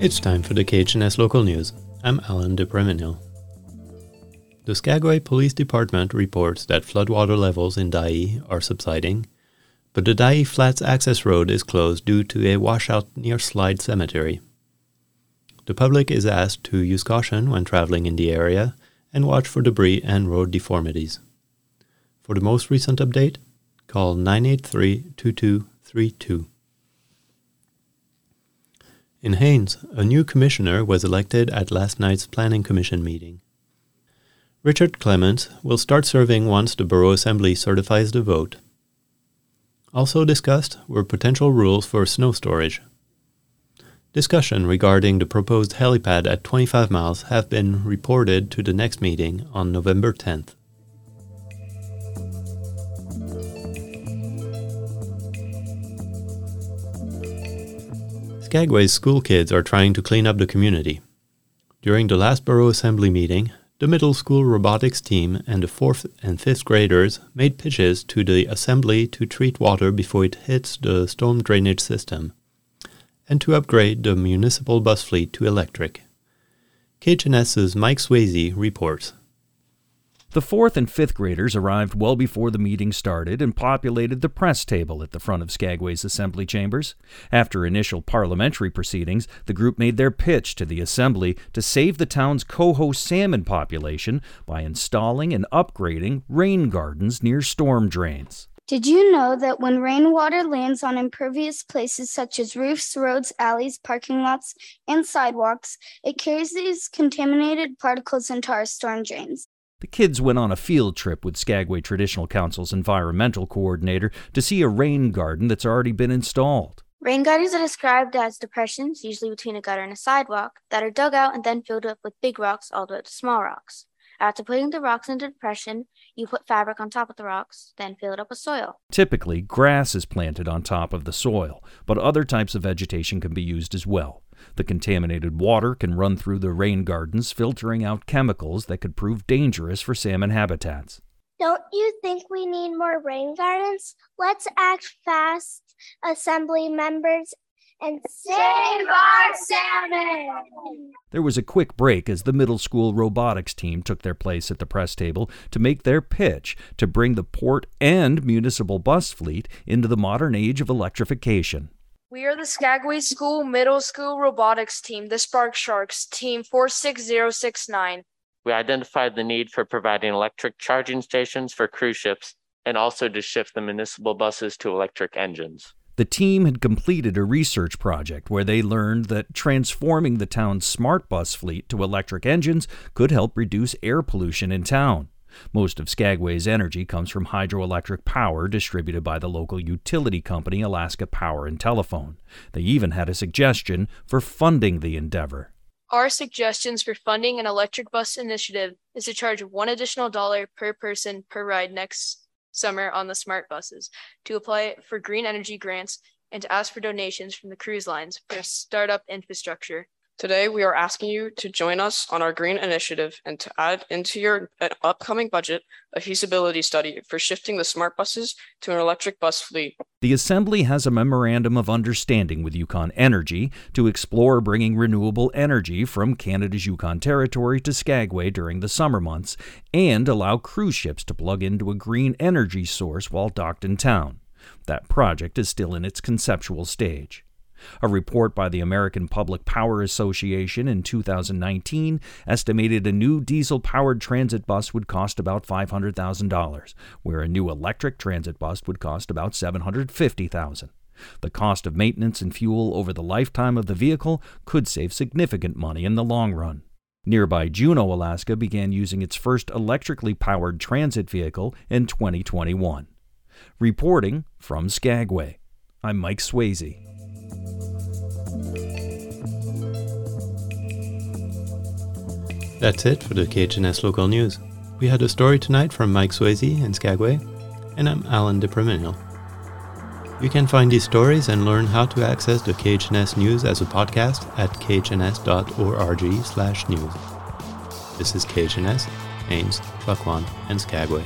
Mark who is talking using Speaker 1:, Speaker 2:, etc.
Speaker 1: It's time for the KHNS local news. I'm Alan de Preminil. The Skagway Police Department reports that floodwater levels in Dyea are subsiding, but the Dyea Flats access road is closed due to a washout near Slide Cemetery. The public is asked to use caution when traveling in the area and watch for debris and road deformities. For the most recent update, call 983 2232. In Haines, a new commissioner was elected at last night's Planning Commission meeting. Richard Clements will start serving once the Borough Assembly certifies the vote. Also discussed were potential rules for snow storage. Discussion regarding the proposed helipad at 25 miles have been reported to the next meeting on November 10th. Skagway's school kids are trying to clean up the community. During the last Borough Assembly meeting, the middle school robotics team and the 4th and 5th graders made pitches to the assembly to treat water before it hits the storm drainage system and to upgrade the municipal bus fleet to electric. KHNS's Mike Swayze reports.
Speaker 2: The fourth and fifth graders arrived well before the meeting started and populated the press table at the front of Skagway's assembly chambers. After initial parliamentary proceedings, the group made their pitch to the assembly to save the town's coho salmon population by installing and upgrading rain gardens near storm drains.
Speaker 3: Did you know that when rainwater lands on impervious places such as roofs, roads, alleys, parking lots, and sidewalks, it carries these contaminated particles into our storm drains?
Speaker 2: The kids went on a field trip with Skagway Traditional Council's environmental coordinator to see a rain garden that's already been installed.
Speaker 4: Rain gardens are described as depressions, usually between a gutter and a sidewalk, that are dug out and then filled up with big rocks all the way to small rocks. After putting the rocks into depression, you put fabric on top of the rocks, then fill it up with soil.
Speaker 2: Typically, grass is planted on top of the soil, but other types of vegetation can be used as well. The contaminated water can run through the rain gardens, filtering out chemicals that could prove dangerous for salmon habitats.
Speaker 5: Don't you think we need more rain gardens? Let's act fast, assembly members, and save our salmon!
Speaker 2: There was a quick break as the middle school robotics team took their place at the press table to make their pitch to bring the port and municipal bus fleet into the modern age of electrification.
Speaker 6: We are the Skagway School Middle School Robotics Team, the Spark Sharks, Team 46069.
Speaker 7: We identified the need for providing electric charging stations for cruise ships and also to shift the municipal buses to electric engines.
Speaker 2: The team had completed a research project where they learned that transforming the town's smart bus fleet to electric engines could help reduce air pollution in town. Most of Skagway's energy comes from hydroelectric power distributed by the local utility company Alaska Power and Telephone. They even had a suggestion for funding the endeavor.
Speaker 6: Our suggestions for funding an electric bus initiative is to charge one additional dollar per person per ride next summer on the smart buses, to apply for green energy grants, and to ask for donations from the cruise lines for startup infrastructure.
Speaker 8: Today, we are asking you to join us on our green initiative and to add into your upcoming budget a feasibility study for shifting the smart buses to an electric bus fleet.
Speaker 2: The Assembly has a memorandum of understanding with Yukon Energy to explore bringing renewable energy from Canada's Yukon Territory to Skagway during the summer months and allow cruise ships to plug into a green energy source while docked in town. That project is still in its conceptual stage. A report by the American Public Power Association in 2019 estimated a new diesel powered transit bus would cost about $500,000, where a new electric transit bus would cost about $750,000. The cost of maintenance and fuel over the lifetime of the vehicle could save significant money in the long run. Nearby Juneau, Alaska began using its first electrically powered transit vehicle in 2021. Reporting from Skagway, I'm Mike Swayze.
Speaker 1: That's it for the KHNS local news. We had a story tonight from Mike Swayze in Skagway, and I'm Alan de Premino. You can find these stories and learn how to access the KHNS news as a podcast at khns.org slash news. This is KHNS, Haines, Klukwan, and Skagway.